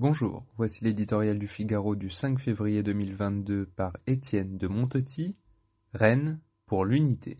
Bonjour, voici l'éditorial du Figaro du 5 février 2022 par Étienne de Montetis, Rennes pour l'unité.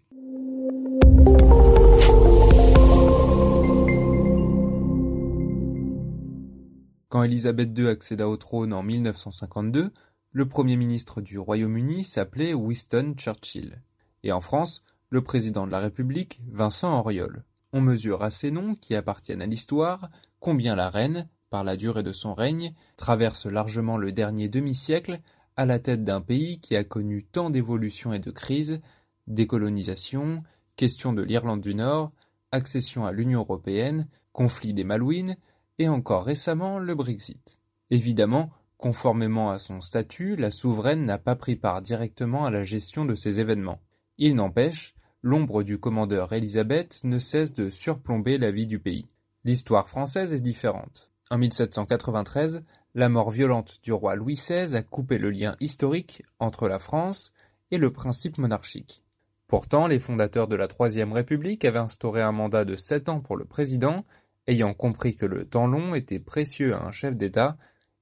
Quand Élisabeth II accéda au trône en 1952, le Premier ministre du Royaume-Uni s'appelait Winston Churchill. Et en France, le président de la République, Vincent Auriol. On mesure à ces noms, qui appartiennent à l'histoire, combien la reine, par la durée de son règne, traverse largement le dernier demi-siècle à la tête d'un pays qui a connu tant d'évolutions et de crises, décolonisation, question de l'Irlande du Nord, accession à l'Union européenne, conflit des Malouines, et encore récemment le Brexit. Évidemment, conformément à son statut, la souveraine n'a pas pris part directement à la gestion de ces événements. Il n'empêche, l'ombre du commandeur Élisabeth ne cesse de surplomber la vie du pays. L'histoire française est différente. En 1793, la mort violente du roi Louis XVI a coupé le lien historique entre la France et le principe monarchique. Pourtant, les fondateurs de la Troisième République avaient instauré un mandat de sept ans pour le président ayant compris que le temps long était précieux à un chef d'État,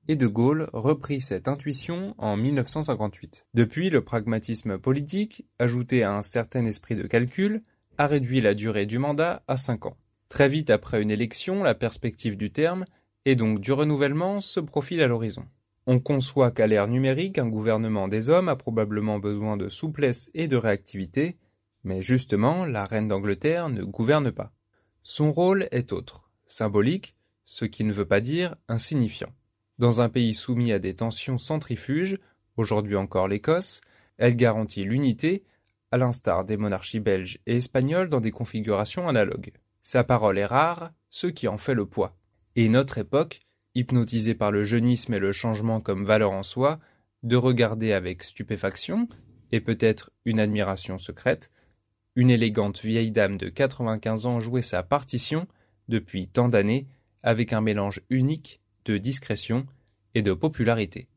et de Gaulle reprit cette intuition en 1958. Depuis, le pragmatisme politique, ajouté à un certain esprit de calcul, a réduit la durée du mandat à cinq ans. Très vite après une élection, la perspective du terme, et donc du renouvellement, se profile à l'horizon. On conçoit qu'à l'ère numérique, un gouvernement des hommes a probablement besoin de souplesse et de réactivité, mais justement, la reine d'Angleterre ne gouverne pas. Son rôle est autre symbolique, ce qui ne veut pas dire insignifiant. Dans un pays soumis à des tensions centrifuges, aujourd'hui encore l'Écosse, elle garantit l'unité, à l'instar des monarchies belges et espagnoles dans des configurations analogues. Sa parole est rare, ce qui en fait le poids. Et notre époque, hypnotisée par le jeunisme et le changement comme valeur en soi, de regarder avec stupéfaction, et peut-être une admiration secrète, une élégante vieille dame de 95 ans jouer sa partition depuis tant d'années avec un mélange unique de discrétion et de popularité.